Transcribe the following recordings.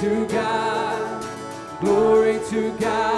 to God. Glory to God.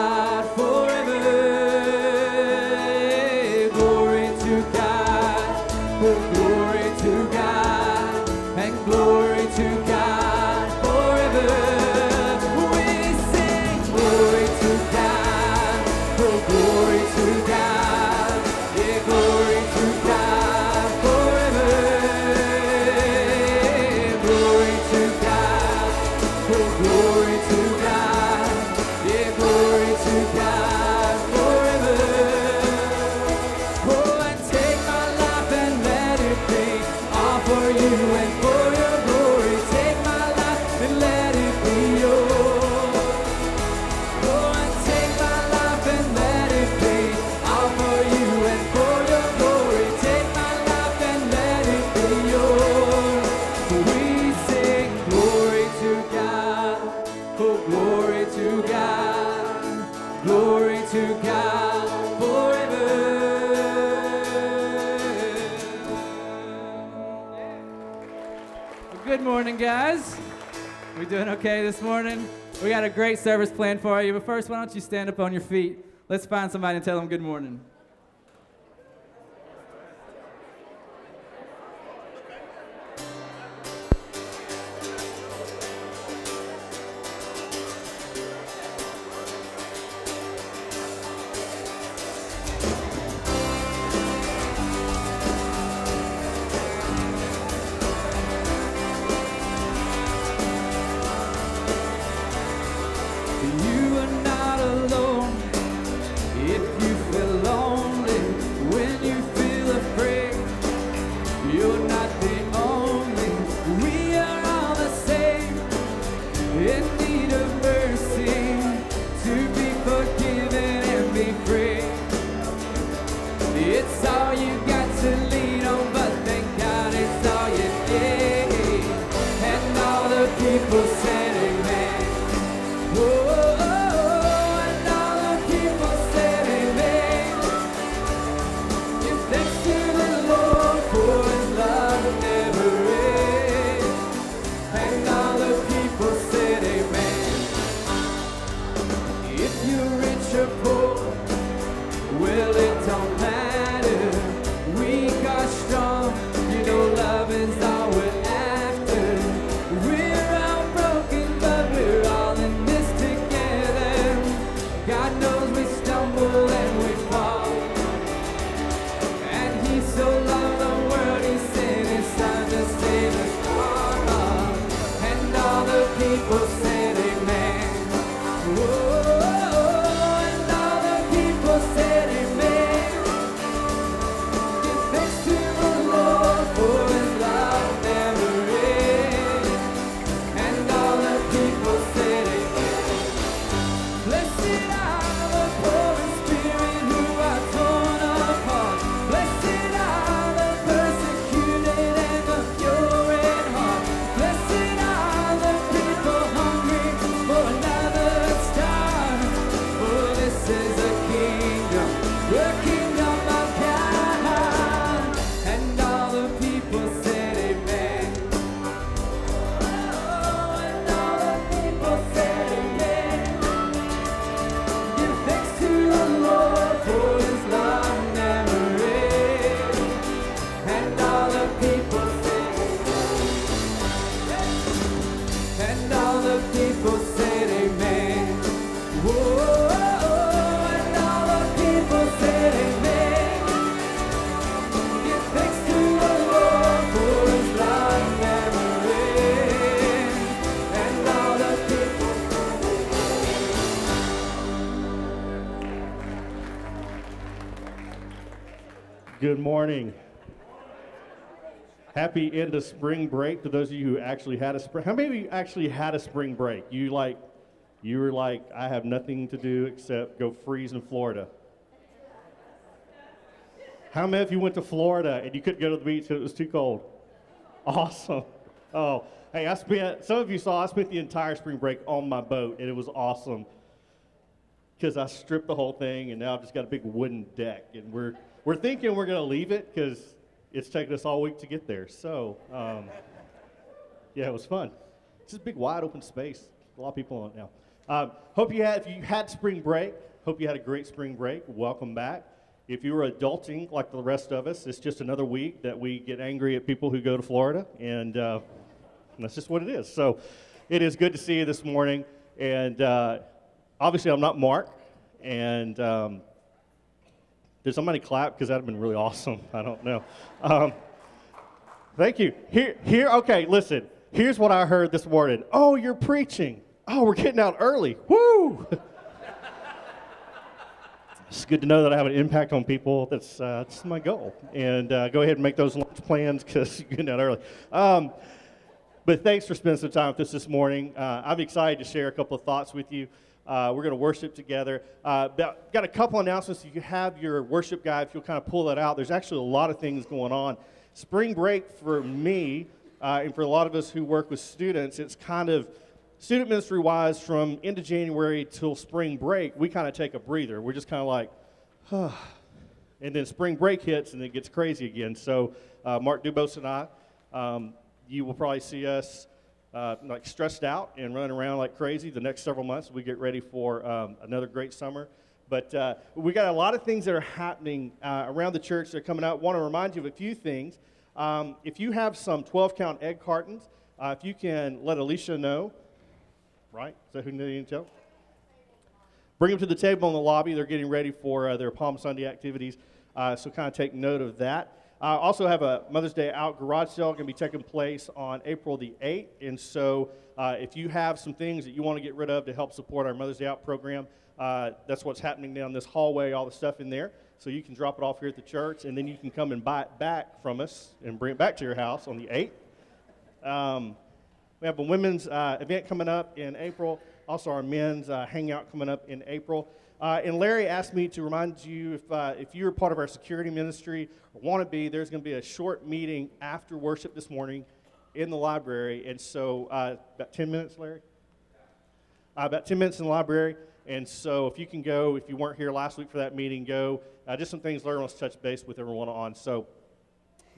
doing okay this morning? We got a great service planned for you, but first, why don't you stand up on your feet? Let's find somebody and tell them good morning. Morning. Happy end of spring break to those of you who actually had a spring. How many of you actually had a spring break? You like, you were like, I have nothing to do except go freeze in Florida. How many of you went to Florida and you couldn't go to the beach because it was too cold? Awesome. Oh, hey, I spent, some of you saw, I spent the entire spring break on my boat and it was awesome because I stripped the whole thing and now I've just got a big wooden deck. And we're, we're thinking we're going to leave it because it's taken us all week to get there. So, um, yeah, it was fun. It's just a big, wide open space. A lot of people on it now. Um, hope you had, if you had spring break, hope you had a great spring break. Welcome back. If you were adulting like the rest of us, it's just another week that we get angry at people who go to Florida, and uh, that's just what it is. So, it is good to see you this morning. And uh, obviously, I'm not Mark, and um, did somebody clap? Because that'd have been really awesome. I don't know. Um, thank you. Here, here. Okay, listen. Here's what I heard this morning. Oh, you're preaching. Oh, we're getting out early. Woo! it's good to know that I have an impact on people. That's uh, that's my goal. And uh, go ahead and make those lunch plans because you're getting out early. Um, but thanks for spending some time with us this morning. Uh, I'm excited to share a couple of thoughts with you. Uh, we're going to worship together. Uh, got a couple announcements. If you have your worship guide, if you'll kind of pull that out, there's actually a lot of things going on. Spring break for me, uh, and for a lot of us who work with students, it's kind of student ministry wise from end of January till spring break, we kind of take a breather. We're just kind of like, and then spring break hits and it gets crazy again. So, uh, Mark Dubose and I, um, you will probably see us uh, like stressed out and running around like crazy the next several months. We get ready for um, another great summer. But uh, we got a lot of things that are happening uh, around the church that are coming out. Want to remind you of a few things. Um, if you have some 12 count egg cartons, uh, if you can let Alicia know, right? Is that who you tell? Bring them to the table in the lobby. They're getting ready for uh, their Palm Sunday activities. Uh, so kind of take note of that. Uh, also have a Mother's Day out garage sale going to be taking place on April the 8th. And so uh, if you have some things that you want to get rid of to help support our Mother's Day out program, uh, that's what's happening down this hallway, all the stuff in there. So you can drop it off here at the church, and then you can come and buy it back from us and bring it back to your house on the 8th. Um, we have a women's uh, event coming up in April. Also, our men's uh, hangout coming up in April. Uh, and Larry asked me to remind you if, uh, if you're part of our security ministry or want to be, there's going to be a short meeting after worship this morning in the library. And so, uh, about 10 minutes, Larry? Uh, about 10 minutes in the library. And so, if you can go, if you weren't here last week for that meeting, go. Uh, just some things Larry wants to touch base with everyone on. So,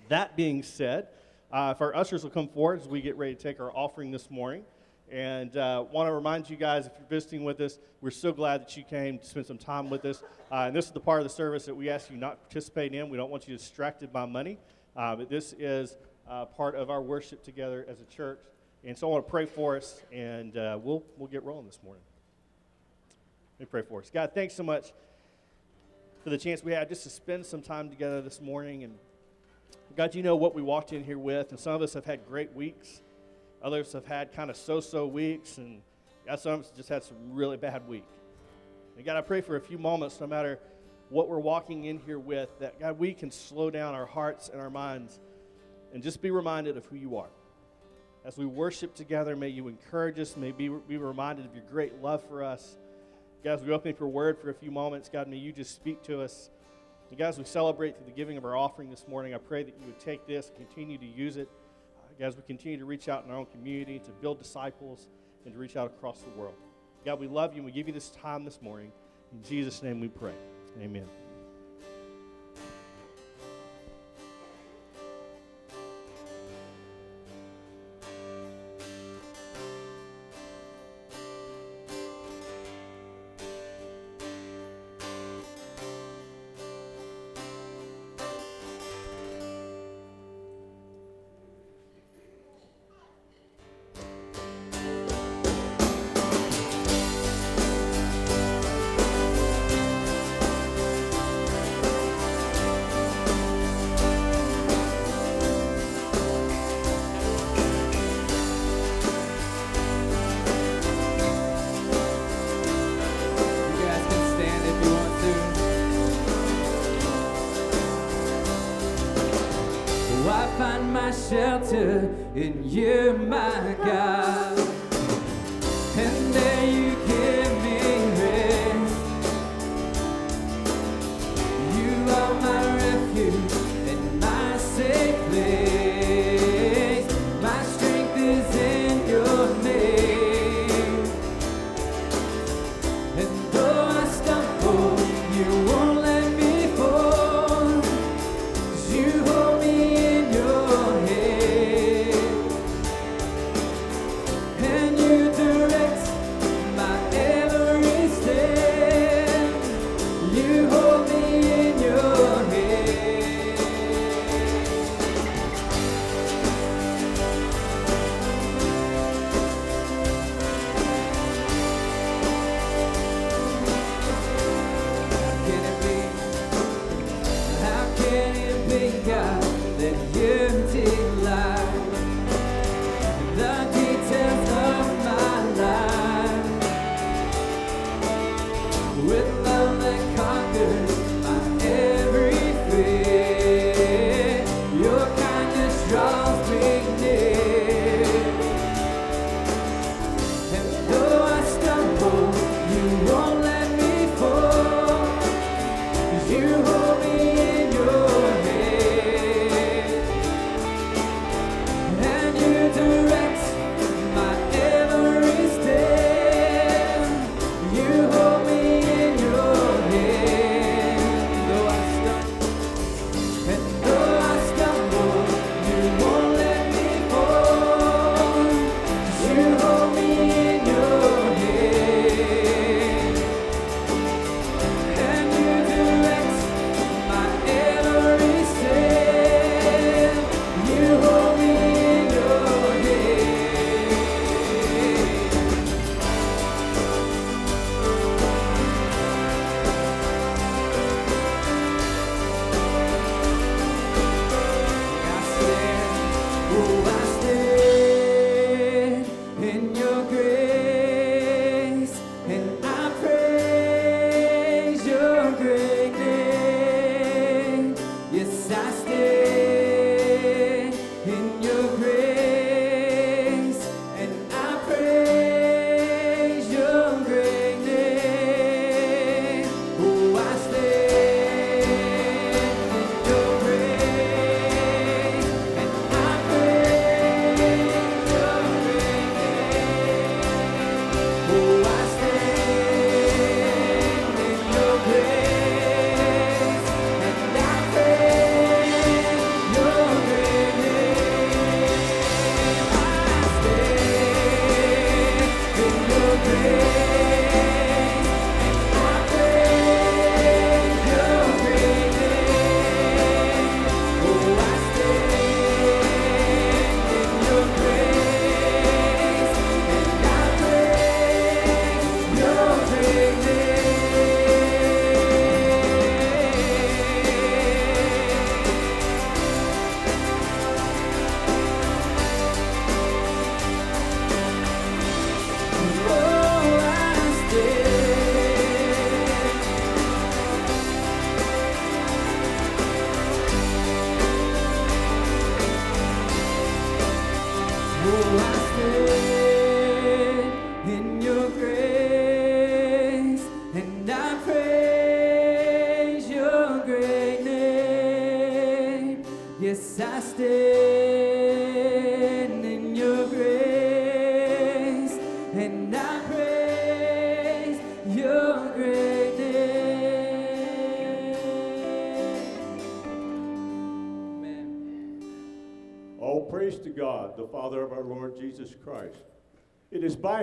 that being said, uh, if our ushers will come forward as we get ready to take our offering this morning. And uh, want to remind you guys, if you're visiting with us, we're so glad that you came to spend some time with us. Uh, and this is the part of the service that we ask you not to participate in. We don't want you distracted by money. Uh, but this is uh, part of our worship together as a church. And so I want to pray for us, and uh, we'll, we'll get rolling this morning. Let me pray for us. God, thanks so much for the chance we had just to spend some time together this morning. And God, you know what we walked in here with, and some of us have had great weeks. Others have had kind of so-so weeks, and God, some just had some really bad week. And God, I pray for a few moments, no matter what we're walking in here with, that God, we can slow down our hearts and our minds and just be reminded of who you are. As we worship together, may you encourage us, may be, be reminded of your great love for us. As we open up your word for a few moments, God, may you just speak to us. And as we celebrate through the giving of our offering this morning, I pray that you would take this, continue to use it. As we continue to reach out in our own community, to build disciples, and to reach out across the world. God, we love you and we give you this time this morning. In Jesus' name we pray. Amen.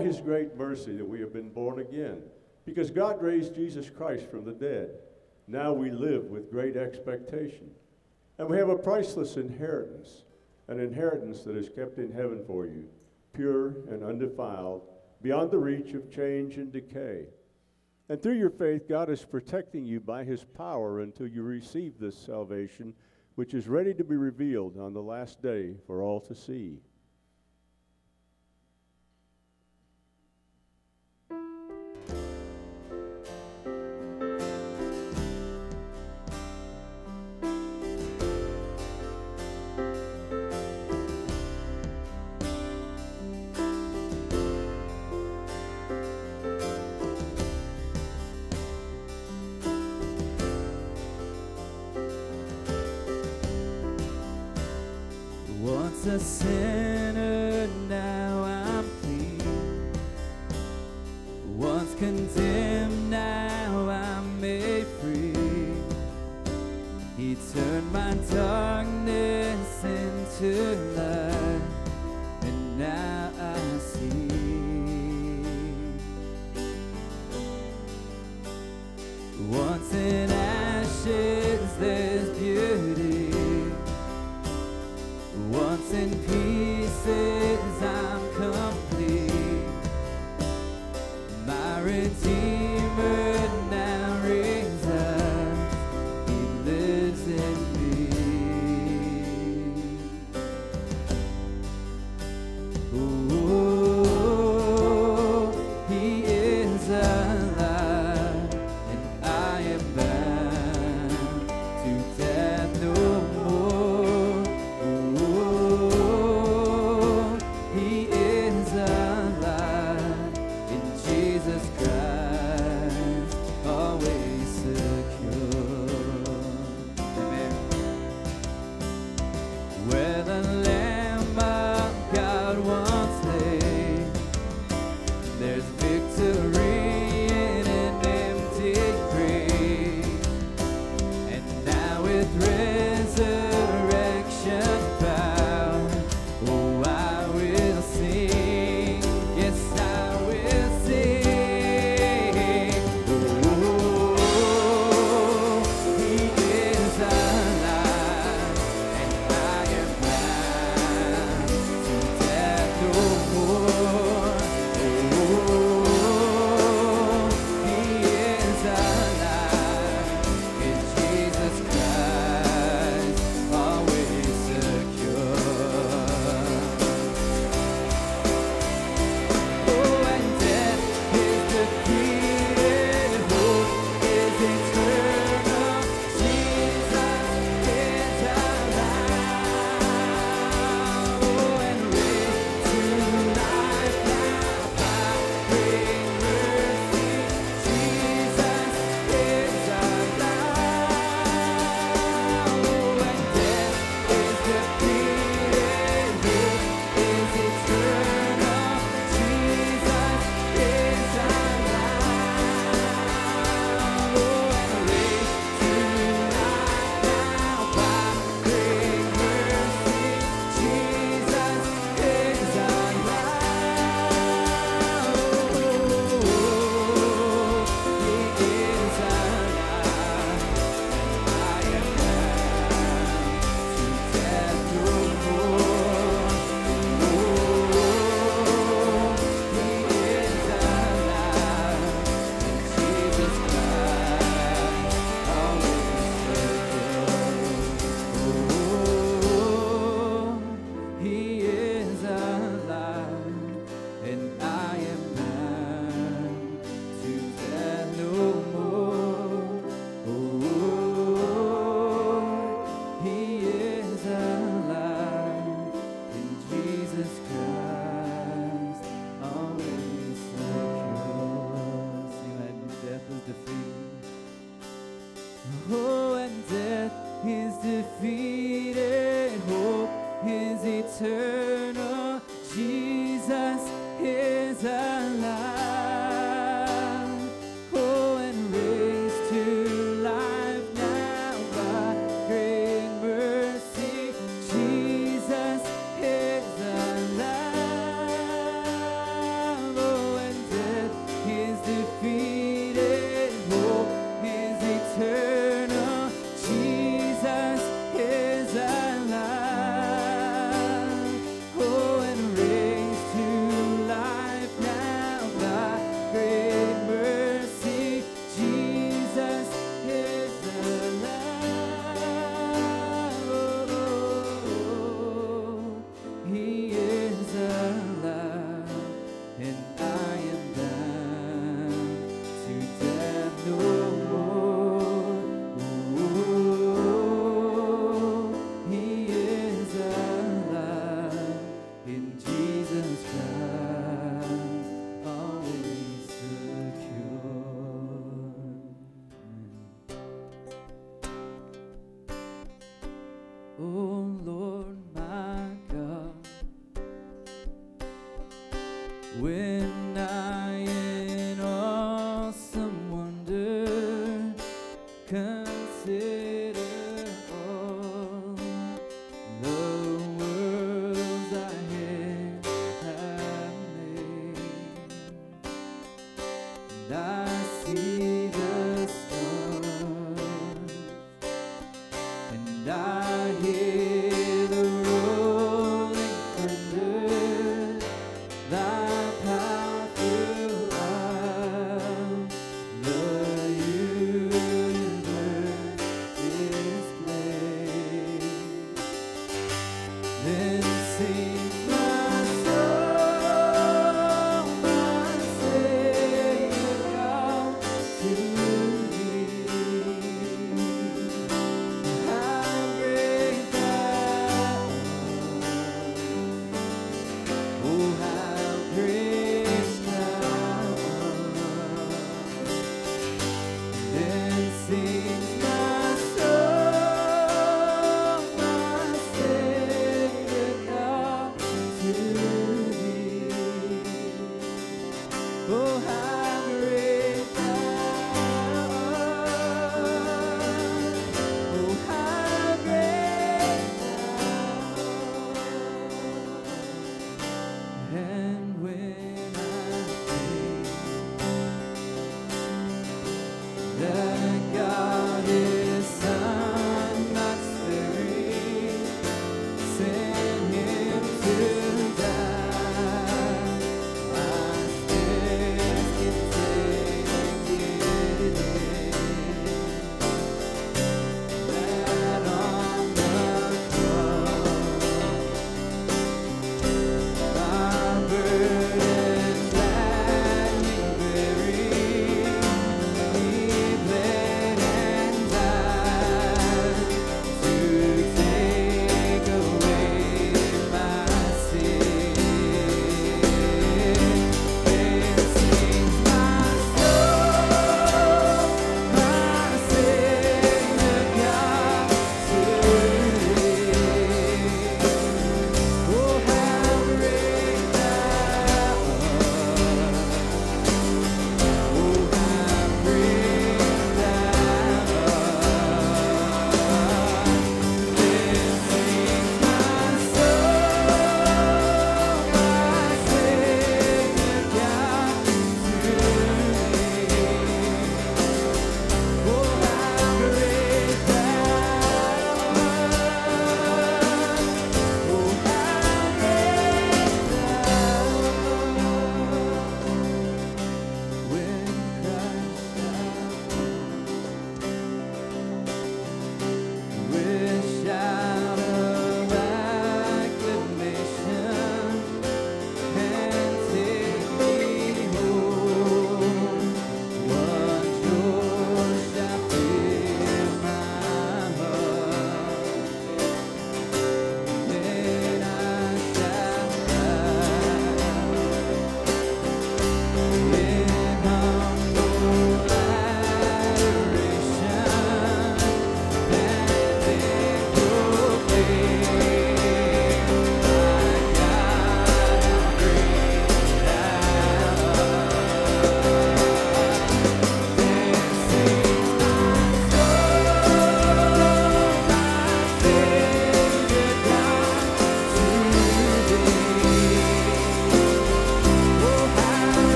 by his great mercy that we have been born again, because God raised Jesus Christ from the dead. Now we live with great expectation. And we have a priceless inheritance, an inheritance that is kept in heaven for you, pure and undefiled, beyond the reach of change and decay. And through your faith, God is protecting you by his power until you receive this salvation, which is ready to be revealed on the last day for all to see. A sinner,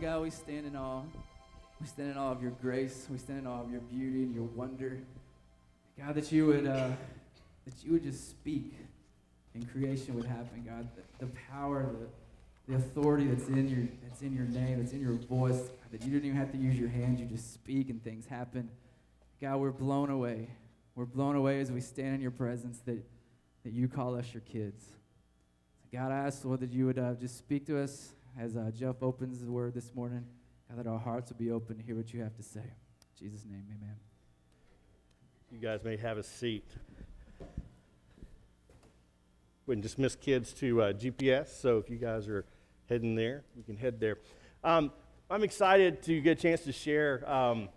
God, we stand in awe. We stand in awe of your grace. We stand in awe of your beauty and your wonder. God, that you would, uh, that you would just speak and creation would happen, God. The, the power, the, the authority that's in your that's in your name, that's in your voice, God, that you didn't even have to use your hands, you just speak and things happen. God, we're blown away. We're blown away as we stand in your presence that, that you call us your kids. God, I ask, Lord, that you would uh, just speak to us as uh, Jeff opens the word this morning. God, that our hearts will be open to hear what you have to say. In Jesus' name, amen. You guys may have a seat. We can dismiss kids to uh, GPS, so if you guys are heading there, you can head there. Um, I'm excited to get a chance to share. Um,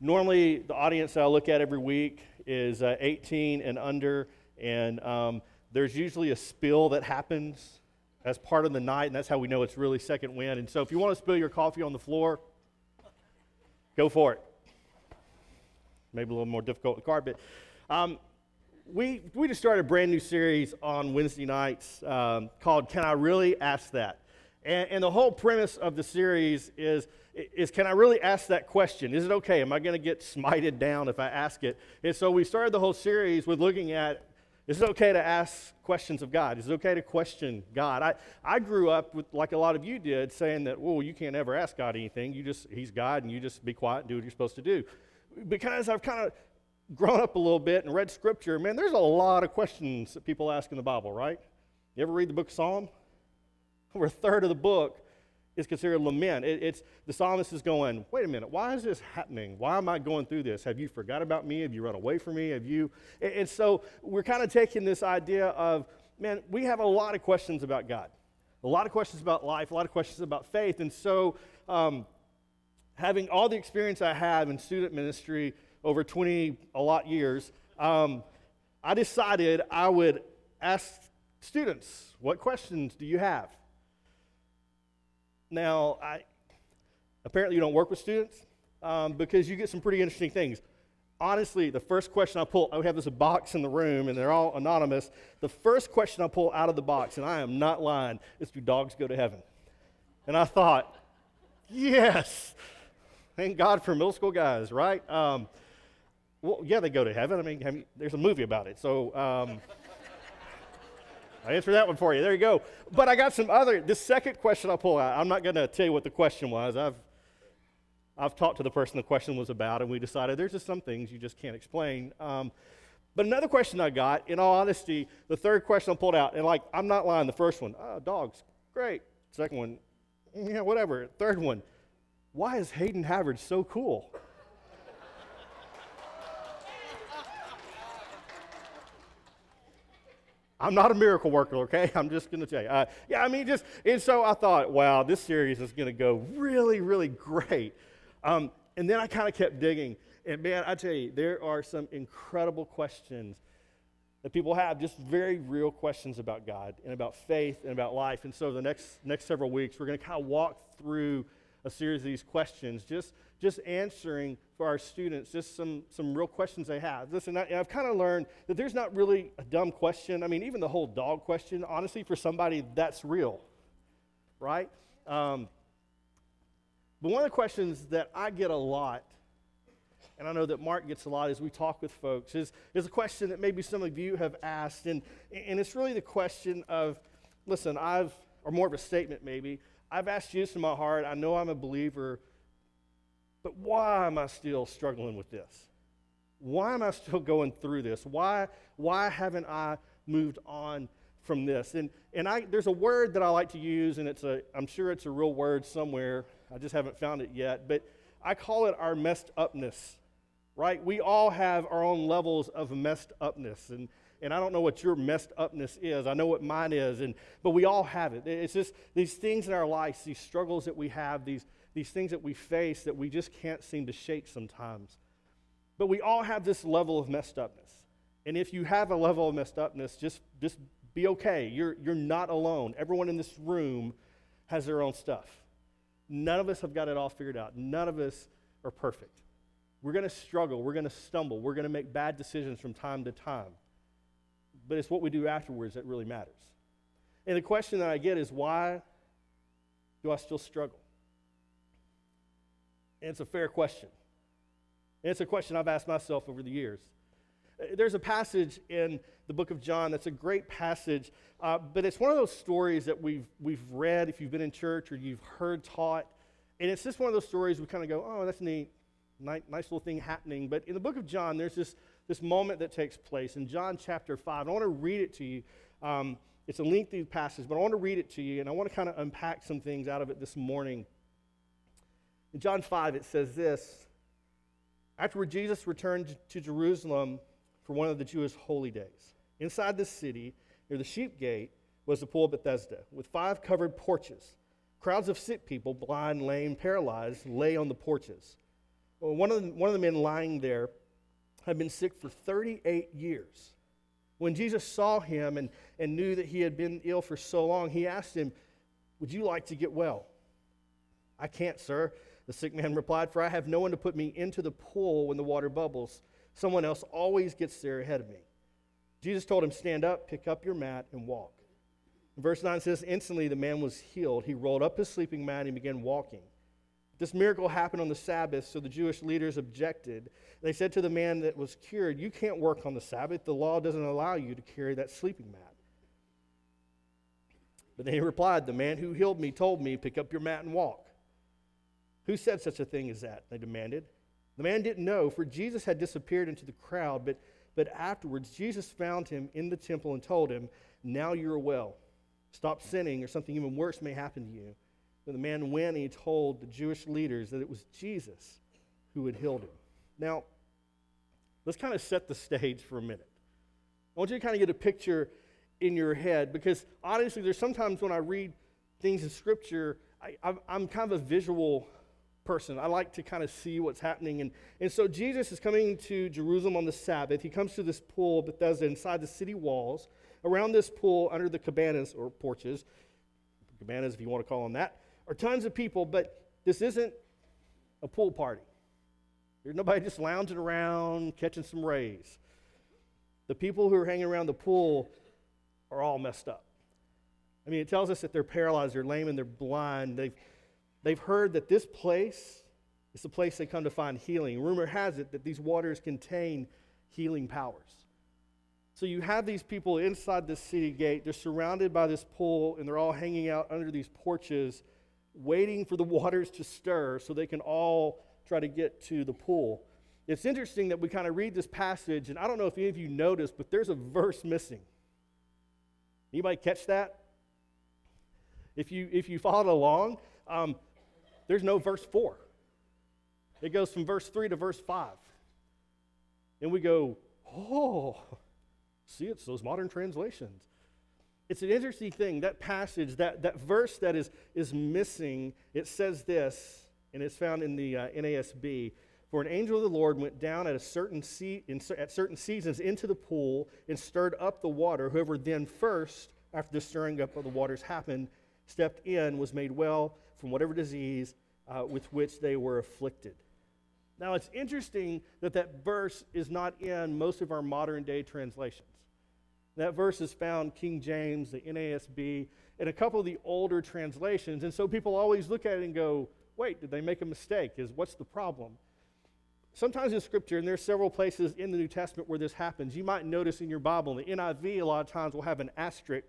normally, the audience that I look at every week is uh, 18 and under, and um, there's usually a spill that happens as part of the night, and that's how we know it's really second wind. And so, if you want to spill your coffee on the floor, go for it. Maybe a little more difficult with carpet. Um, we, we just started a brand new series on Wednesday nights um, called Can I Really Ask That? And, and, the whole premise of the series is, is Can I really ask that question? Is it okay? Am I going to get smited down if I ask it? And so we started the whole series with looking at is it okay to ask questions of God? Is it okay to question God? I, I grew up with, like a lot of you did, saying that, well, you can't ever ask God anything. You just, He's God, and you just be quiet and do what you're supposed to do. Because I've kind of grown up a little bit and read scripture, man, there's a lot of questions that people ask in the Bible, right? You ever read the book of Psalm? Over a third of the book is considered lament. It, it's the psalmist is going, wait a minute, why is this happening? Why am I going through this? Have you forgot about me? Have you run away from me? Have you? And, and so we're kind of taking this idea of, man, we have a lot of questions about God, a lot of questions about life, a lot of questions about faith, and so. Um, having all the experience I have in student ministry over 20 a lot years, um, I decided I would ask students, what questions do you have? Now, I, apparently you don't work with students um, because you get some pretty interesting things. Honestly, the first question I pull, I have this box in the room and they're all anonymous. The first question I pull out of the box, and I am not lying, is do dogs go to heaven? And I thought, yes, thank God for middle school guys, right? Um, well, yeah, they go to heaven. I mean, I mean there's a movie about it. So um, I answered that one for you. There you go. But I got some other. This second question I'll pull out. I'm not going to tell you what the question was. I've I've talked to the person the question was about, and we decided there's just some things you just can't explain. Um, but another question I got, in all honesty, the third question I pulled out, and like I'm not lying. The first one, oh, dogs, great. Second one, yeah, whatever. Third one, why is Hayden Havard so cool? I'm not a miracle worker, okay? I'm just going to tell you. Uh, yeah, I mean, just, and so I thought, wow, this series is going to go really, really great. Um, and then I kind of kept digging. And man, I tell you, there are some incredible questions that people have, just very real questions about God and about faith and about life. And so the next, next several weeks, we're going to kind of walk through a series of these questions, just, just answering for our students just some, some real questions they have. Listen, I, I've kind of learned that there's not really a dumb question. I mean, even the whole dog question, honestly, for somebody, that's real, right? Um, but one of the questions that I get a lot, and I know that Mark gets a lot as we talk with folks, is, is a question that maybe some of you have asked. And, and it's really the question of listen, I've, or more of a statement maybe, I've asked Jesus in my heart, I know I'm a believer, but why am I still struggling with this? Why am I still going through this? Why, why haven't I moved on from this? And, and I, there's a word that I like to use, and it's a, I'm sure it's a real word somewhere. I just haven't found it yet. But I call it our messed upness, right? We all have our own levels of messed upness. And, and I don't know what your messed upness is. I know what mine is, and, but we all have it. It's just these things in our lives, these struggles that we have, these, these things that we face that we just can't seem to shake sometimes. But we all have this level of messed upness. And if you have a level of messed upness, just, just be okay. You're, you're not alone. Everyone in this room has their own stuff. None of us have got it all figured out. None of us are perfect. We're going to struggle. We're going to stumble. We're going to make bad decisions from time to time. But it's what we do afterwards that really matters. And the question that I get is why do I still struggle? And it's a fair question. And it's a question I've asked myself over the years. Uh, There's a passage in the book of John that's a great passage, uh, but it's one of those stories that we've, we've read if you've been in church or you've heard taught. And it's just one of those stories we kind of go, oh, that's neat, nice, nice little thing happening. But in the book of John, there's this, this moment that takes place in John chapter 5. I want to read it to you. Um, it's a lengthy passage, but I want to read it to you, and I want to kind of unpack some things out of it this morning. In John 5, it says this Afterward, Jesus returned to Jerusalem for one of the Jewish holy days. Inside the city, near the sheep gate, was the pool of Bethesda, with five covered porches. Crowds of sick people, blind, lame, paralyzed, lay on the porches. Well, one, of the, one of the men lying there had been sick for 38 years. When Jesus saw him and, and knew that he had been ill for so long, he asked him, Would you like to get well? I can't, sir, the sick man replied, for I have no one to put me into the pool when the water bubbles. Someone else always gets there ahead of me. Jesus told him, Stand up, pick up your mat, and walk. Verse 9 says, Instantly the man was healed. He rolled up his sleeping mat and began walking. This miracle happened on the Sabbath, so the Jewish leaders objected. They said to the man that was cured, You can't work on the Sabbath. The law doesn't allow you to carry that sleeping mat. But then he replied, The man who healed me told me, Pick up your mat and walk. Who said such a thing as that? They demanded. The man didn't know, for Jesus had disappeared into the crowd, but, but afterwards Jesus found him in the temple and told him, Now you're well. Stop sinning, or something even worse may happen to you. Then the man went and he told the Jewish leaders that it was Jesus who had healed him. Now, let's kind of set the stage for a minute. I want you to kind of get a picture in your head because honestly, there's sometimes when I read things in Scripture, I, I'm kind of a visual person. I like to kind of see what's happening. And, and so Jesus is coming to Jerusalem on the Sabbath. He comes to this pool, Bethesda, inside the city walls. Around this pool, under the cabanas or porches, cabanas if you want to call them that, are tons of people, but this isn't a pool party. There's nobody just lounging around catching some rays. The people who are hanging around the pool are all messed up. I mean, it tells us that they're paralyzed, they're lame, and they're blind. They've, they've heard that this place is the place they come to find healing. Rumor has it that these waters contain healing powers. So you have these people inside this city gate. They're surrounded by this pool, and they're all hanging out under these porches, waiting for the waters to stir so they can all try to get to the pool. It's interesting that we kind of read this passage, and I don't know if any of you noticed, but there's a verse missing. Anybody catch that? If you if you followed along, um, there's no verse four. It goes from verse three to verse five, and we go, oh, see, it's those modern translations. It's an interesting thing. That passage, that, that verse that is, is missing, it says this, and it's found in the uh, NASB. For an angel of the Lord went down at a certain se- in, at certain seasons into the pool and stirred up the water. Whoever then first, after the stirring up of the waters happened, stepped in was made well from whatever disease uh, with which they were afflicted. Now it's interesting that that verse is not in most of our modern day translations. That verse is found King James, the NASB, and a couple of the older translations. And so people always look at it and go, wait, did they make a mistake? Is what's the problem? Sometimes in Scripture, and there's several places in the New Testament where this happens, you might notice in your Bible, the NIV a lot of times will have an asterisk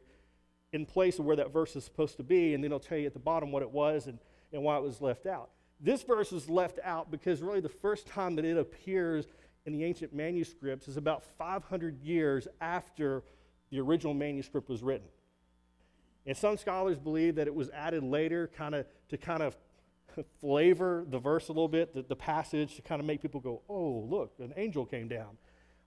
in place of where that verse is supposed to be, and then it'll tell you at the bottom what it was and, and why it was left out. This verse is left out because really the first time that it appears in the ancient manuscripts is about 500 years after the original manuscript was written. And some scholars believe that it was added later kind of to kind of flavor the verse a little bit, the, the, passage, to kind of make people go, oh, look, an angel came down.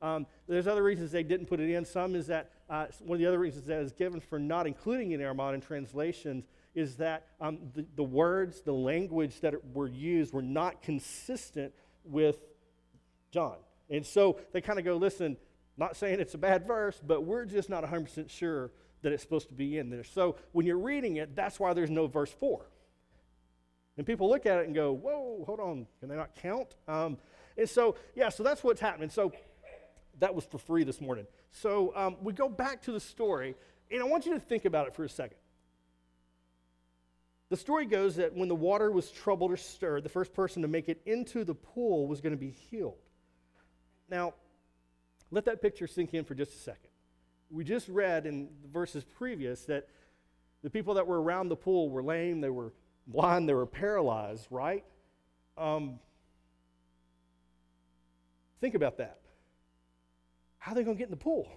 Um, there's other reasons they didn't put it in. Some is that uh, one of the other reasons that is given for not including it in our modern translations is that um, the, the words, the language that were used were not consistent with John. And so they kind of go, listen, not saying it's a bad verse, but we're just not 100% sure that it's supposed to be in there. So when you're reading it, that's why there's no verse 4. And people look at it and go, whoa, hold on, can they not count? Um, and so, yeah, so that's what's happening. So that was for free this morning. So um, we go back to the story, and I want you to think about it for a second. The story goes that when the water was troubled or stirred, the first person to make it into the pool was going to be healed. Now, let that picture sink in for just a second. We just read in the verses previous that the people that were around the pool were lame, they were blind, they were paralyzed, right? Um, think about that. How are they going to get in the pool?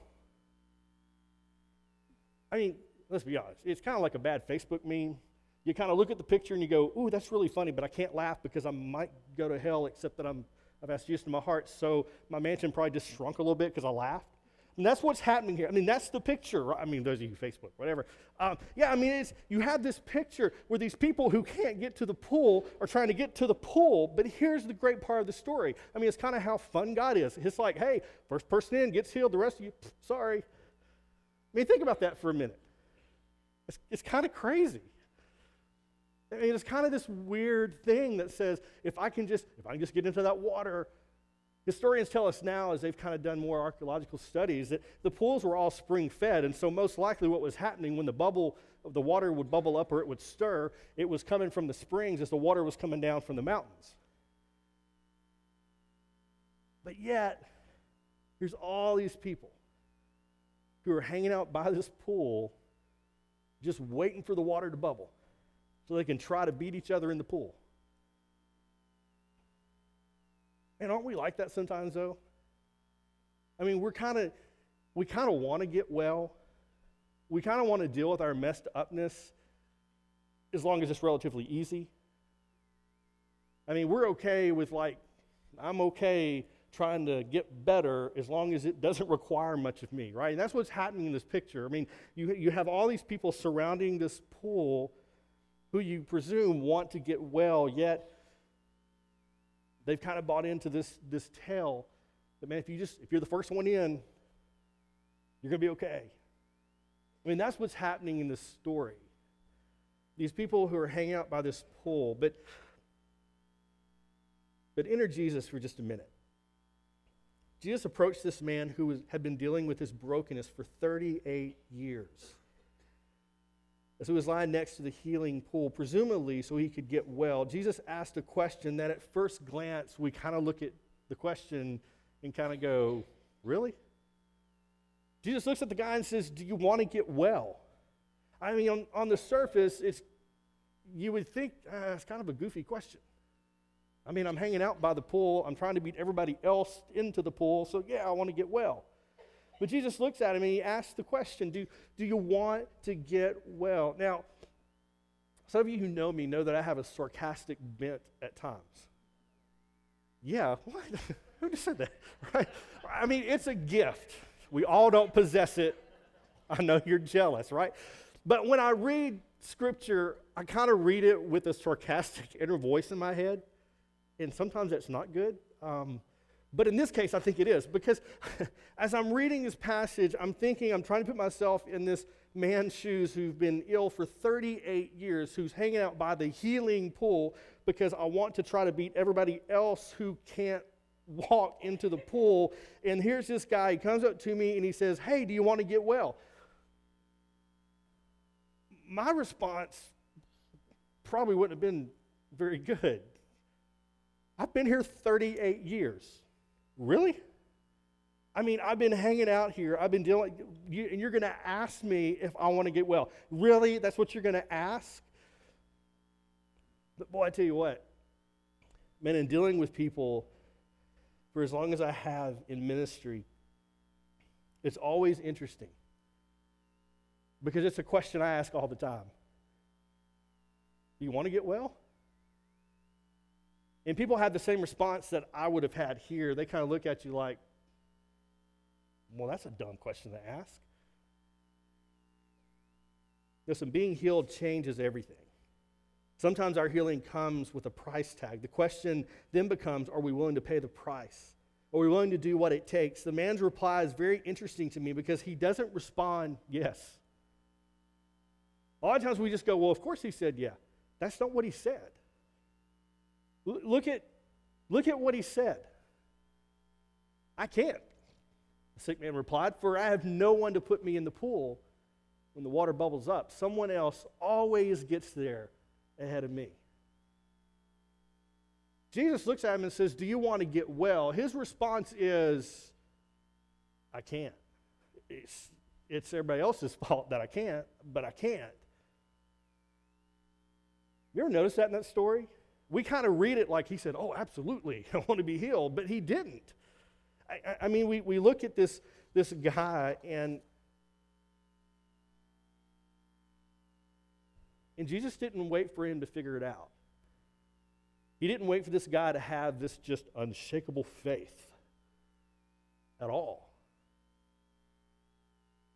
I mean, let's be honest. It's kind of like a bad Facebook meme. You kind of look at the picture and you go, ooh, that's really funny, but I can't laugh because I might go to hell, except that I'm, I've asked Jesus in my heart, so my mansion probably just shrunk a little bit because I laughed. And that's what's happening here. I mean, that's the picture. Right? I mean, those of you Facebook, whatever. Um, yeah, I mean, it's, you have this picture where these people who can't get to the pool are trying to get to the pool. But here's the great part of the story. I mean, it's kind of how fun God is. It's like, hey, first person in gets healed. The rest of you, sorry. I mean, think about that for a minute. It's, it's kind of crazy. I mean, it's kind of this weird thing that says, if I can just, if I can just get into that water, Historians tell us now, as they've kind of done more archaeological studies, that the pools were all spring fed. And so, most likely, what was happening when the bubble, of the water would bubble up or it would stir, it was coming from the springs as the water was coming down from the mountains. But yet, here's all these people who are hanging out by this pool, just waiting for the water to bubble so they can try to beat each other in the pool. And aren't we like that sometimes, though? I mean, we're kind of, we kind of want to get well. We kind of want to deal with our messed upness as long as it's relatively easy. I mean, we're okay with, like, I'm okay trying to get better as long as it doesn't require much of me, right? And that's what's happening in this picture. I mean, you, you have all these people surrounding this pool who you presume want to get well, yet they've kind of bought into this, this tale that, man, if you just, if you're the first one in, you're going to be okay. I mean, that's what's happening in this story. These people who are hanging out by this pool, but, but enter Jesus for just a minute. Jesus approached this man who was, had been dealing with his brokenness for 38 years as he was lying next to the healing pool, presumably so he could get well, Jesus asked a question that at first glance we kind of look at the question and kind of go, Really? Jesus looks at the guy and says, Do you want to get well? I mean, on, on the surface, it's, you would think uh, it's kind of a goofy question. I mean, I'm hanging out by the pool. I'm trying to beat everybody else into the pool. So, yeah, I want to get well. But Jesus looks at him and he asks the question do, do you want to get well? Now, some of you who know me know that I have a sarcastic bent at times. Yeah, what? who just said that? Right? I mean, it's a gift. We all don't possess it. I know you're jealous, right? But when I read scripture, I kind of read it with a sarcastic inner voice in my head. And sometimes that's not good. Um, but in this case, I think it is because as I'm reading this passage, I'm thinking, I'm trying to put myself in this man's shoes who's been ill for 38 years, who's hanging out by the healing pool because I want to try to beat everybody else who can't walk into the pool. And here's this guy, he comes up to me and he says, Hey, do you want to get well? My response probably wouldn't have been very good. I've been here 38 years. Really? I mean, I've been hanging out here. I've been dealing, you, and you're going to ask me if I want to get well. Really? That's what you're going to ask? But boy, I tell you what, man, in dealing with people for as long as I have in ministry, it's always interesting because it's a question I ask all the time. Do you want to get well? And people have the same response that I would have had here. They kind of look at you like, well, that's a dumb question to ask. Listen, being healed changes everything. Sometimes our healing comes with a price tag. The question then becomes are we willing to pay the price? Are we willing to do what it takes? The man's reply is very interesting to me because he doesn't respond yes. A lot of times we just go, well, of course he said yeah. That's not what he said. Look at, look at what he said. I can't. The sick man replied, For I have no one to put me in the pool when the water bubbles up. Someone else always gets there ahead of me. Jesus looks at him and says, Do you want to get well? His response is, I can't. It's, it's everybody else's fault that I can't, but I can't. You ever notice that in that story? We kind of read it like he said, Oh, absolutely, I want to be healed, but he didn't. I, I mean, we, we look at this, this guy, and, and Jesus didn't wait for him to figure it out. He didn't wait for this guy to have this just unshakable faith at all.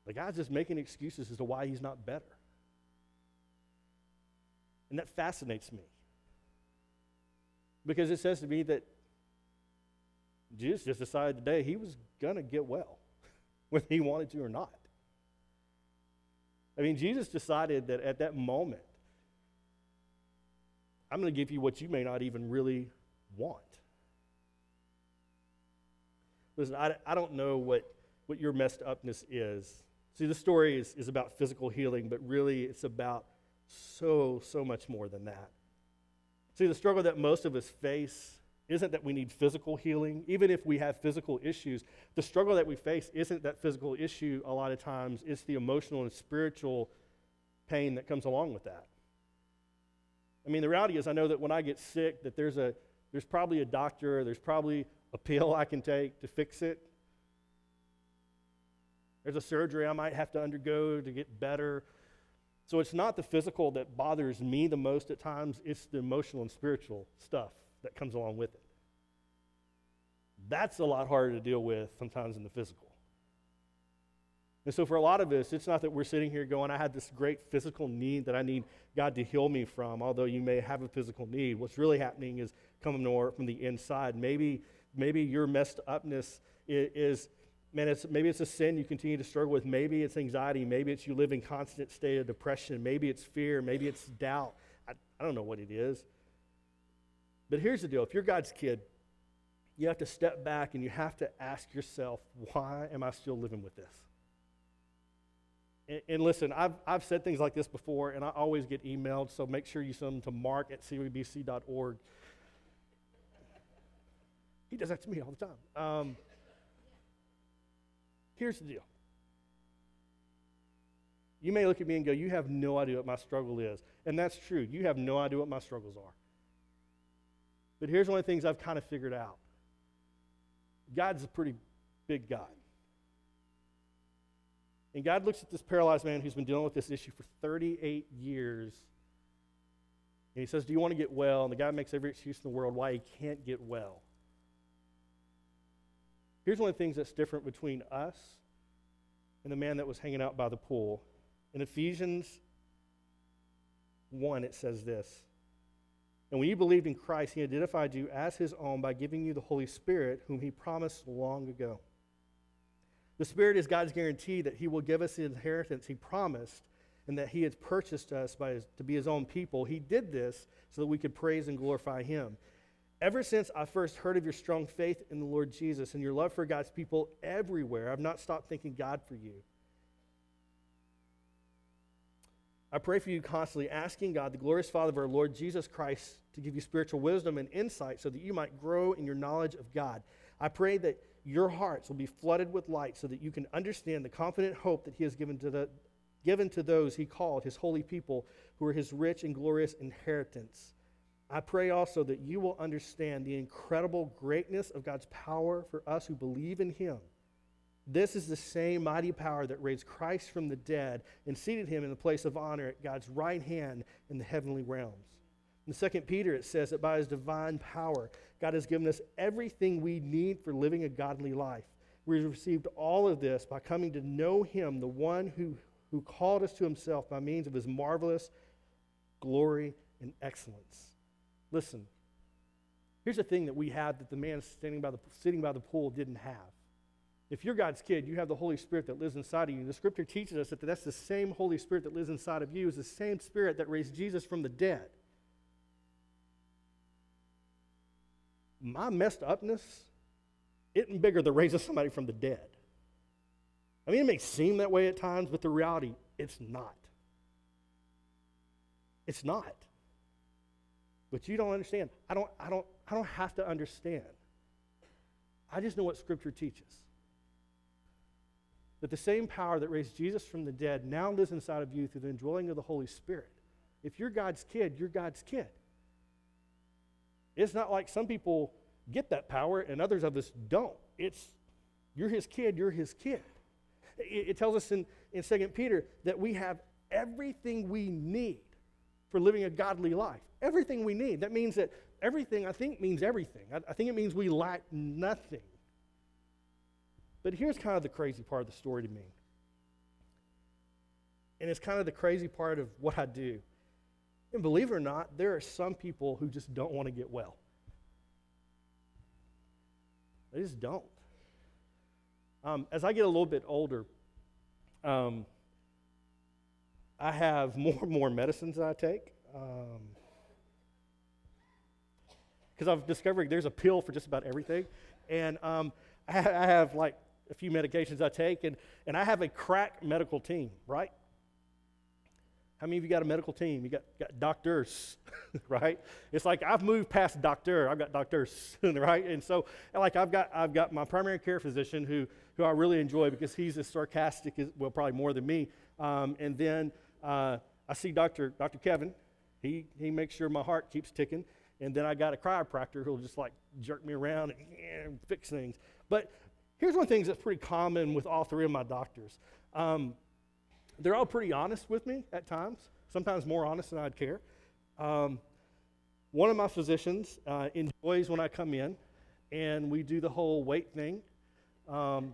The guy's just making excuses as to why he's not better. And that fascinates me. Because it says to me that Jesus just decided today he was going to get well, whether he wanted to or not. I mean, Jesus decided that at that moment, I'm going to give you what you may not even really want. Listen, I, I don't know what, what your messed upness is. See, the story is, is about physical healing, but really it's about so, so much more than that. See, the struggle that most of us face isn't that we need physical healing. Even if we have physical issues, the struggle that we face isn't that physical issue a lot of times, it's the emotional and spiritual pain that comes along with that. I mean, the reality is, I know that when I get sick, that there's, a, there's probably a doctor, there's probably a pill I can take to fix it. There's a surgery I might have to undergo to get better. So it's not the physical that bothers me the most at times, it's the emotional and spiritual stuff that comes along with it. That's a lot harder to deal with sometimes than the physical. And so, for a lot of us, it's not that we're sitting here going, I had this great physical need that I need God to heal me from, although you may have a physical need. What's really happening is coming more from the inside. Maybe, maybe your messed upness is, is man, it's, maybe it's a sin you continue to struggle with. Maybe it's anxiety. Maybe it's you live in constant state of depression. Maybe it's fear. Maybe it's doubt. I, I don't know what it is. But here's the deal if you're God's kid, you have to step back and you have to ask yourself, why am I still living with this? And, and, listen, I've, I've said things like this before, and I always get emailed, so make sure you send them to mark at cwbc.org. He does that to me all the time. Um, here's the deal. You may look at me and go, You have no idea what my struggle is. And that's true. You have no idea what my struggles are. But here's one of the things I've kind of figured out God's a pretty big God. And God looks at this paralyzed man who's been dealing with this issue for 38 years. And he says, Do you want to get well? And the guy makes every excuse in the world why he can't get well. Here's one of the things that's different between us and the man that was hanging out by the pool. In Ephesians 1, it says this and when you believed in Christ, he identified you as his own by giving you the Holy Spirit, whom he promised long ago. The Spirit is God's guarantee that he will give us the inheritance he promised and that he has purchased us by his, to be his own people. He did this so that we could praise and glorify him. Ever since I first heard of your strong faith in the Lord Jesus and your love for God's people everywhere, I've not stopped thanking God for you. I pray for you constantly, asking God, the glorious Father of our Lord Jesus Christ, to give you spiritual wisdom and insight so that you might grow in your knowledge of God. I pray that your hearts will be flooded with light so that you can understand the confident hope that He has given to, the, given to those He called, His holy people, who are His rich and glorious inheritance. I pray also that you will understand the incredible greatness of God's power for us who believe in Him this is the same mighty power that raised Christ from the dead and seated him in the place of honor at God's right hand in the heavenly realms. In 2 Peter, it says that by his divine power, God has given us everything we need for living a godly life. We received all of this by coming to know him, the one who, who called us to himself by means of his marvelous glory and excellence. Listen, here's the thing that we had that the man standing by the, sitting by the pool didn't have. If you're God's kid, you have the Holy Spirit that lives inside of you. The scripture teaches us that that's the same Holy Spirit that lives inside of you is the same Spirit that raised Jesus from the dead. My messed upness isn't bigger than raising somebody from the dead. I mean, it may seem that way at times, but the reality, it's not. It's not. But you don't understand. I don't, I don't, I don't have to understand. I just know what Scripture teaches. That the same power that raised Jesus from the dead now lives inside of you through the indwelling of the Holy Spirit. If you're God's kid, you're God's kid. It's not like some people get that power and others of us don't. It's you're his kid, you're his kid. It, it tells us in, in 2 Peter that we have everything we need for living a godly life. Everything we need. That means that everything, I think, means everything. I, I think it means we lack nothing. But here's kind of the crazy part of the story to me. And it's kind of the crazy part of what I do. And believe it or not, there are some people who just don't want to get well. They just don't. Um, as I get a little bit older, um, I have more and more medicines I take. Because um, I've discovered there's a pill for just about everything. And um, I, I have like a few medications I take, and, and I have a crack medical team, right? How many of you got a medical team? You got, got doctors, right? It's like I've moved past doctor. I've got doctors, right? And so, like I've got I've got my primary care physician who who I really enjoy because he's as sarcastic as well, probably more than me. Um, and then uh, I see Doctor Doctor Kevin. He he makes sure my heart keeps ticking. And then I got a chiropractor who'll just like jerk me around and, fix things. But here's one things that's pretty common with all three of my doctors. Um, they're all pretty honest with me at times, sometimes more honest than I'd care. Um, one of my physicians uh, enjoys when I come in and we do the whole weight thing. Um,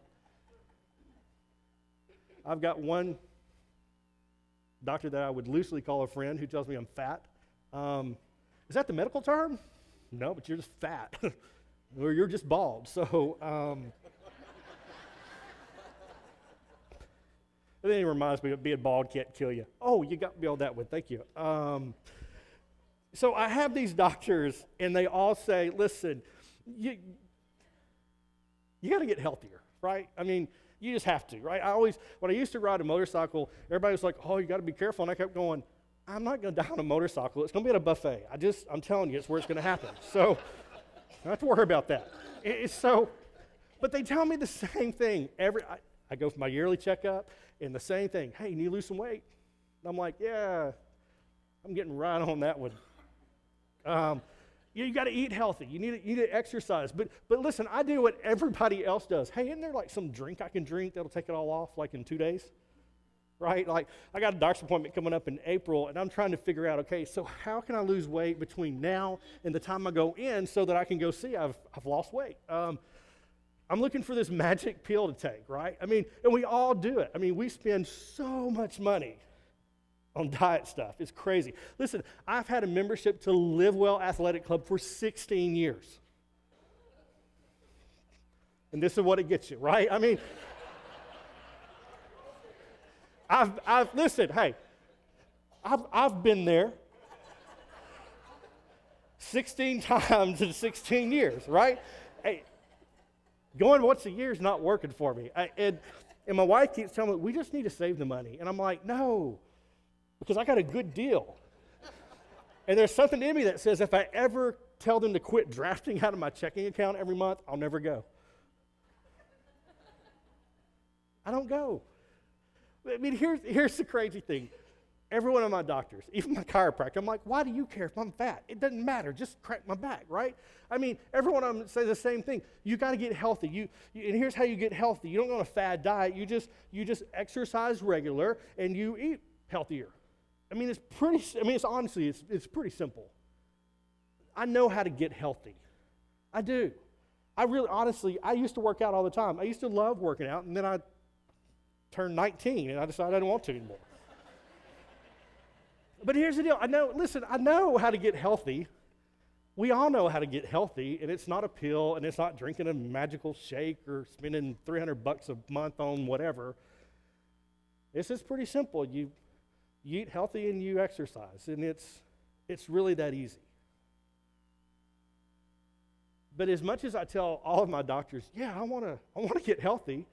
I've got one doctor that I would loosely call a friend who tells me I'm fat. Um, is that the medical term? No, but you're just fat, or you're just bald. So, um, And then he reminds me that being bald can't kill you. Oh, you got me on that one. Thank you. Um, so I have these doctors, and they all say, listen, you, you got to get healthier, right? I mean, you just have to, right? I always, when I used to ride a motorcycle, everybody was like, oh, you got to be careful. And I kept going, I'm not going to die on a motorcycle. It's going to be at a buffet. I just, I'm telling you, it's where it's going to happen. So I don't have to worry about that. It's so, but they tell me the same thing every, I, I go for my yearly checkup. And the same thing, hey, you need to lose some weight? And I'm like, yeah, I'm getting right on that one. Um, you, you got to eat healthy. You need to, you need to exercise. But, but listen, I do what everybody else does. Hey, isn't there like some drink I can drink that'll take it all off like in two days? Right? Like, I got a doctor's appointment coming up in April, and I'm trying to figure out okay, so how can I lose weight between now and the time I go in so that I can go see I've, I've lost weight? Um, I'm looking for this magic pill to take, right? I mean, and we all do it. I mean, we spend so much money on diet stuff. It's crazy. Listen, I've had a membership to Live Well Athletic Club for 16 years. And this is what it gets you, right? I mean, I've, I've, listen, hey, I've, I've been there 16 times in 16 years, right? Hey, Going once a year is not working for me. I, and, and my wife keeps telling me, we just need to save the money. And I'm like, no, because I got a good deal. and there's something in me that says if I ever tell them to quit drafting out of my checking account every month, I'll never go. I don't go. I mean, here's, here's the crazy thing every one of my doctors, even my chiropractor, I'm like, why do you care if I'm fat? It doesn't matter. Just crack my back, right? I mean, every one of them says the same thing. You got to get healthy. You, you, and here's how you get healthy. You don't go on a fad diet. You just you just exercise regular and you eat healthier. I mean, it's pretty. I mean, it's honestly, it's it's pretty simple. I know how to get healthy. I do. I really, honestly, I used to work out all the time. I used to love working out, and then I turned 19 and I decided I didn't want to anymore. But here's the deal. I know, listen, I know how to get healthy. We all know how to get healthy, and it's not a pill, and it's not drinking a magical shake or spending 300 bucks a month on whatever. This is pretty simple. You, you eat healthy and you exercise, and it's, it's really that easy. But as much as I tell all of my doctors, yeah, I want to I want to get healthy,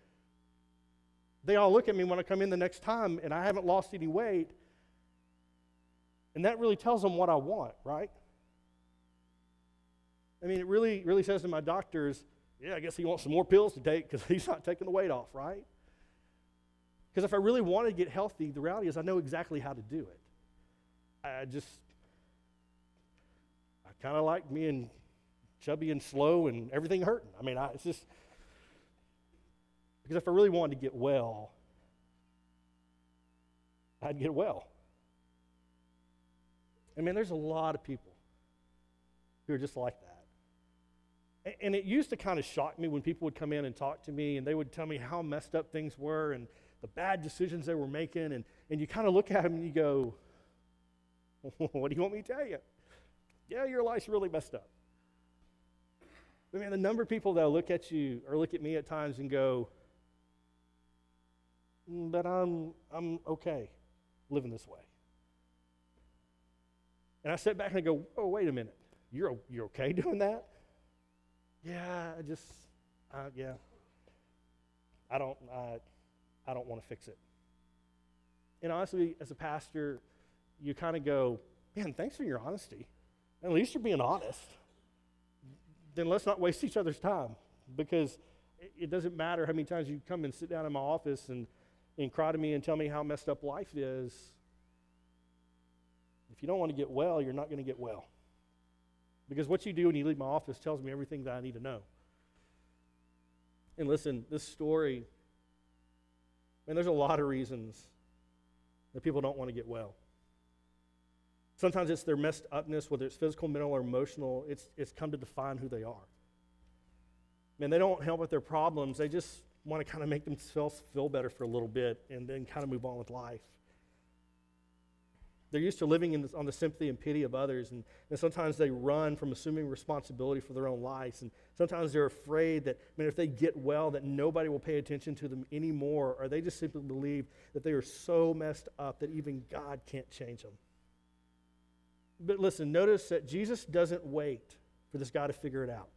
they all look at me when I come in the next time and I haven't lost any weight and that really tells them what I want, right? I mean, it really, really says to my doctors, yeah, I guess he wants some more pills to take because he's not taking the weight off, right? Because if I really wanted to get healthy, the reality is I know exactly how to do it. I just, I kind of like being chubby and slow and everything hurting. I mean, I, it's just, because if I really wanted to get well, I'd get well. I mean, there's a lot of people who are just like that. And it used to kind of shock me when people would come in and talk to me and they would tell me how messed up things were and the bad decisions they were making. And, and you kind of look at them and you go, What do you want me to tell you? Yeah, your life's really messed up. I mean, the number of people that look at you or look at me at times and go, "Mm, But I'm, I'm okay living this way. And I sit back and I go, Oh, wait a minute. You're, you're okay doing that? Yeah, I just, uh, yeah. I don't, I, I don't want to fix it. And honestly, as a pastor, you kind of go, man, thanks for your honesty. At least you're being honest. Then let's not waste each other's time because it, doesn't matter how many times you come and sit down in my office and, and cry to me and tell me how messed up life is. If you don't want to get well, you're not going to get well. Because what you do when you leave my office tells me everything that I need to know. And listen, this story, man, there's a lot of reasons that people don't want to get well. Sometimes it's their messed upness, whether it's physical, mental, or emotional, it's, it's come to define who they are. Man, they don't help with their problems. They just want to kind of make themselves feel better for a little bit and then kind of move on with life. They're used to living this, on the sympathy and pity of others, and, and sometimes they run from assuming responsibility for their own lives. And sometimes they're afraid that, I mean, if they get well, that nobody will pay attention to them anymore, or they just simply believe that they are so messed up that even God can't change them. But listen, notice that Jesus doesn't wait for this guy to figure it out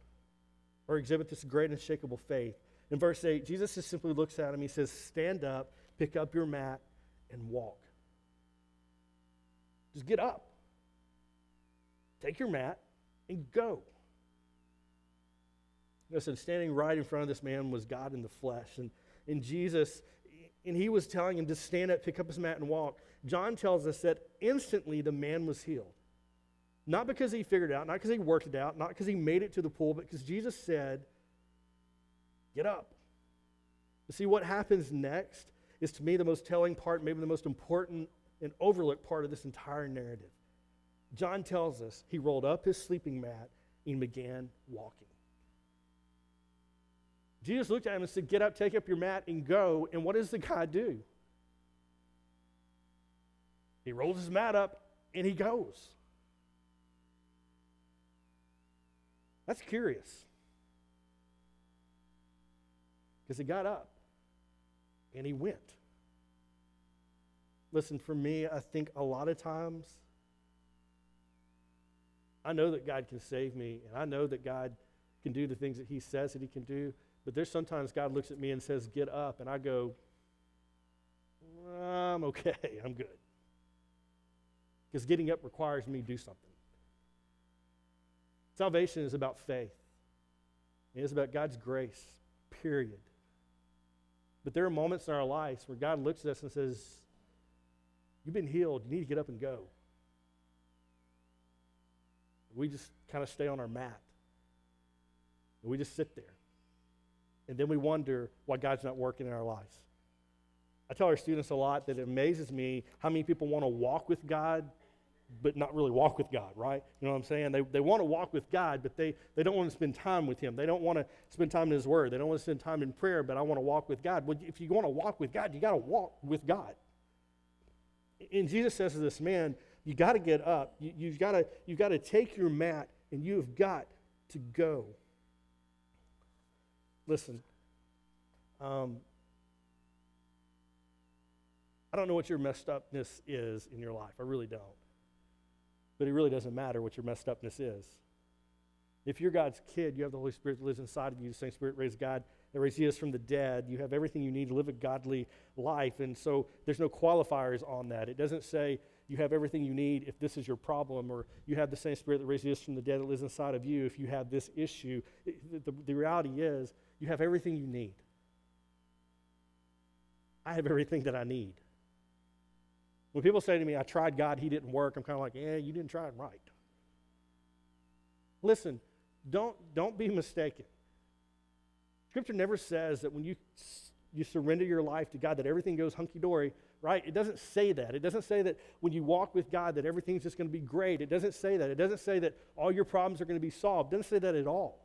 or exhibit this great unshakable faith. In verse 8, Jesus just simply looks at him. He says, Stand up, pick up your mat, and walk. Just get up. Take your mat and go. Listen, standing right in front of this man was God in the flesh. And, and Jesus, and he was telling him to stand up, pick up his mat, and walk. John tells us that instantly the man was healed. Not because he figured it out, not because he worked it out, not because he made it to the pool, but because Jesus said, Get up. You see, what happens next is to me the most telling part, maybe the most important and overlooked part of this entire narrative. John tells us he rolled up his sleeping mat and began walking. Jesus looked at him and said, Get up, take up your mat, and go. And what does the guy do? He rolls his mat up and he goes. That's curious. Because he got up and he went. Listen, for me, I think a lot of times I know that God can save me, and I know that God can do the things that He says that He can do. But there's sometimes God looks at me and says, Get up. And I go, I'm okay. I'm good. Because getting up requires me to do something. Salvation is about faith, it is about God's grace, period. But there are moments in our lives where God looks at us and says, You've been healed. You need to get up and go. We just kind of stay on our mat. And we just sit there. And then we wonder why God's not working in our lives. I tell our students a lot that it amazes me how many people want to walk with God, but not really walk with God, right? You know what I'm saying? They, they want to walk with God, but they, they don't want to spend time with Him. They don't want to spend time in His Word. They don't want to spend time in prayer, but I want to walk with God. Well, if you want to walk with God, you got to walk with God. And Jesus says to this man, you got to get up. You, you've got to you've got to take your mat and you have got to go. Listen, um, I don't know what your messed upness is in your life. I really don't. But it really doesn't matter what your messed upness is. If you're God's kid, you have the Holy Spirit that lives inside of you. The same Spirit raised God that raised Jesus from the dead. You have everything you need to live a godly life. And so there's no qualifiers on that. It doesn't say you have everything you need if this is your problem, or you have the same spirit that raised Jesus from the dead that lives inside of you if you have this issue. It, the, the reality is, you have everything you need. I have everything that I need. When people say to me, I tried God, he didn't work, I'm kind of like, yeah, you didn't try it right. Listen, don't, don't be mistaken. Scripture never says that when you, you surrender your life to God, that everything goes hunky dory, right? It doesn't say that. It doesn't say that when you walk with God, that everything's just going to be great. It doesn't say that. It doesn't say that all your problems are going to be solved. It doesn't say that at all.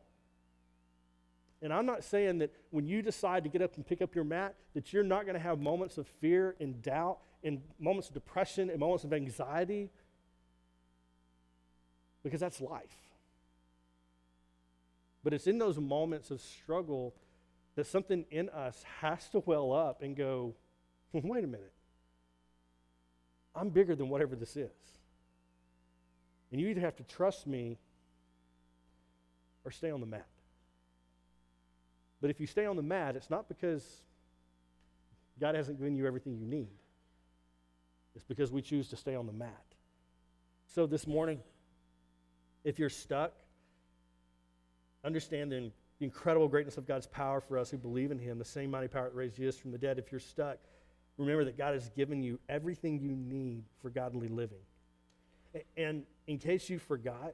And I'm not saying that when you decide to get up and pick up your mat, that you're not going to have moments of fear and doubt and moments of depression and moments of anxiety, because that's life. But it's in those moments of struggle that something in us has to well up and go, hmm, wait a minute. I'm bigger than whatever this is. And you either have to trust me or stay on the mat. But if you stay on the mat, it's not because God hasn't given you everything you need. It's because we choose to stay on the mat. So this morning, if you're stuck, understand the incredible greatness of God's power for us who believe in Him, the same mighty power that raised Jesus from the dead. If you're stuck, remember that God has given you everything you need for godly living. And in case you forgot,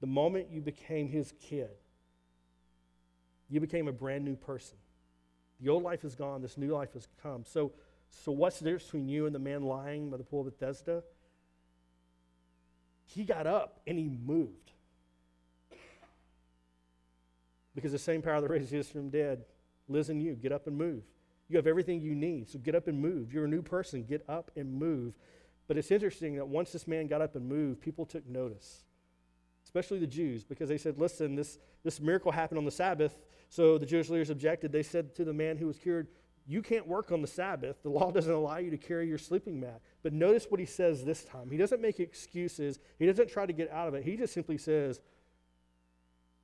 the moment you became His kid, you became a brand new person. The old life is gone, this new life has come. So, so what's the difference between you and the man lying by the pool of Bethesda? He got up and he moved. Because the same power that raised Jesus from dead lives in you. Get up and move. You have everything you need, so get up and move. You're a new person. Get up and move. But it's interesting that once this man got up and moved, people took notice, especially the Jews, because they said, listen, this, this miracle happened on the Sabbath. So the Jewish leaders objected. They said to the man who was cured, You can't work on the Sabbath. The law doesn't allow you to carry your sleeping mat. But notice what he says this time. He doesn't make excuses, he doesn't try to get out of it. He just simply says,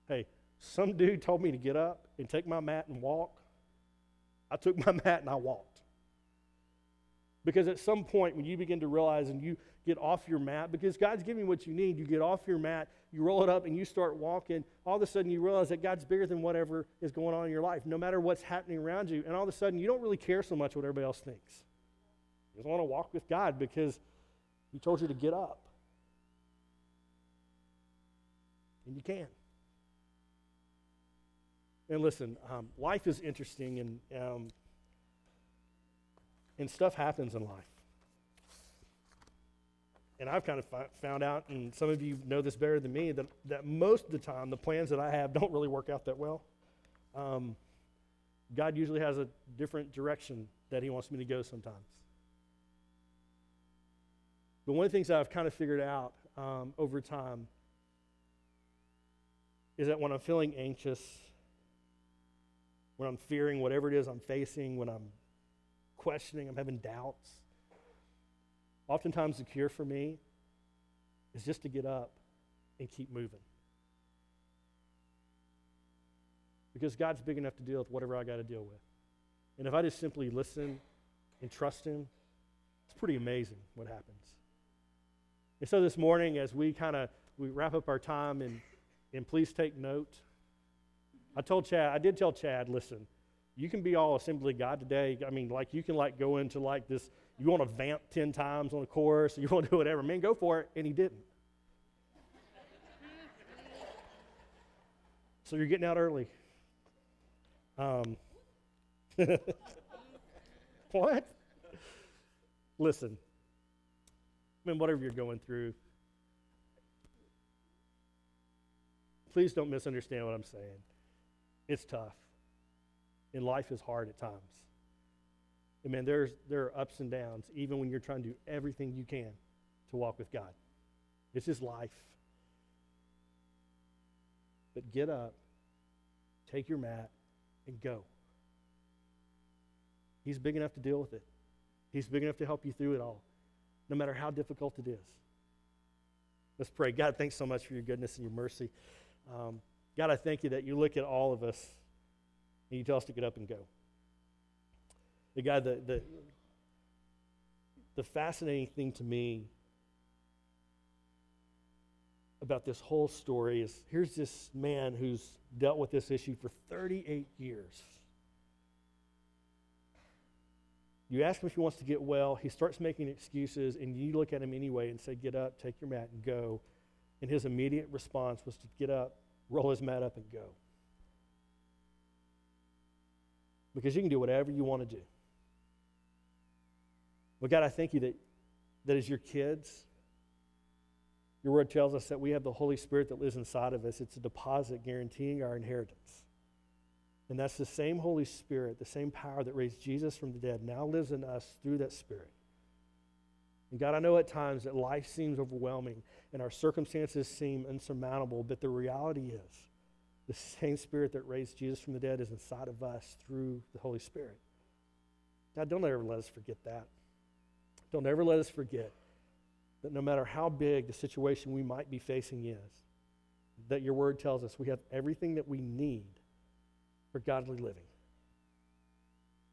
Hey, some dude told me to get up and take my mat and walk. I took my mat and I walked. Because at some point, when you begin to realize and you get off your mat, because God's giving you what you need, you get off your mat, you roll it up, and you start walking. All of a sudden, you realize that God's bigger than whatever is going on in your life, no matter what's happening around you. And all of a sudden, you don't really care so much what everybody else thinks. You just want to walk with God because He told you to get up. And you can. And listen, um, life is interesting, and um, and stuff happens in life. And I've kind of fi- found out, and some of you know this better than me, that, that most of the time the plans that I have don't really work out that well. Um, God usually has a different direction that He wants me to go sometimes. But one of the things I've kind of figured out um, over time is that when I'm feeling anxious, when I'm fearing whatever it is I'm facing, when I'm questioning, I'm having doubts. Oftentimes, the cure for me is just to get up and keep moving. Because God's big enough to deal with whatever I got to deal with. And if I just simply listen and trust Him, it's pretty amazing what happens. And so this morning, as we kind of we wrap up our time, and, and please take note. I told Chad, I did tell Chad, listen, you can be all assembly God today. I mean, like you can like go into like this, you want to vamp 10 times on a chorus, you want to do whatever. Man, go for it. And he didn't. so you're getting out early. Um, what? Listen, I mean, whatever you're going through, please don't misunderstand what I'm saying. It's tough and life is hard at times. And man, there's, there are ups and downs, even when you're trying to do everything you can to walk with God. This is life. But get up, take your mat, and go. He's big enough to deal with it. He's big enough to help you through it all, no matter how difficult it is. Let's pray. God, thanks so much for your goodness and your mercy. Um, God, I thank you that you look at all of us And you tell us to get up and go. The guy, the, the, the fascinating thing to me about this whole story is here's this man who's dealt with this issue for 38 years. You ask him if he wants to get well, he starts making excuses, and you look at him anyway and say, Get up, take your mat, and go. And his immediate response was to get up, roll his mat up, and go. Because you can do whatever you want to do. But God, I thank you that, that as your kids, your word tells us that we have the Holy Spirit that lives inside of us. It's a deposit guaranteeing our inheritance. And that's the same Holy Spirit, the same power that raised Jesus from the dead, now lives in us through that Spirit. And God, I know at times that life seems overwhelming and our circumstances seem insurmountable, but the reality is the same Spirit that raised Jesus from the dead is inside of us through the Holy Spirit. God, don't ever let us forget that. Don't ever let us forget that no matter how big the situation we might be facing is, that your word tells us we have everything that we need for godly living.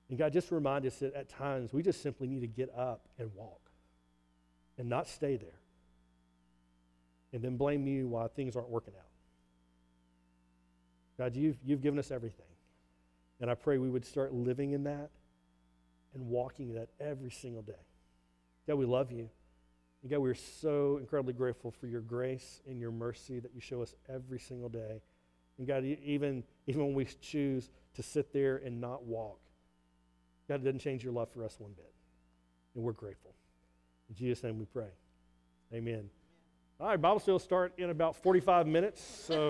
And God, just remind us that at times we just simply need to get up and walk and not stay there and then blame you why things aren't working out. God, you've, you've given us everything. And I pray we would start living in that and walking in that every single day. God, we love you. And God, we're so incredibly grateful for your grace and your mercy that you show us every single day. And God, even, even when we choose to sit there and not walk, God, it doesn't change your love for us one bit. And we're grateful. In Jesus' name we pray. Amen. All right, Bible study will start in about 45 minutes. So.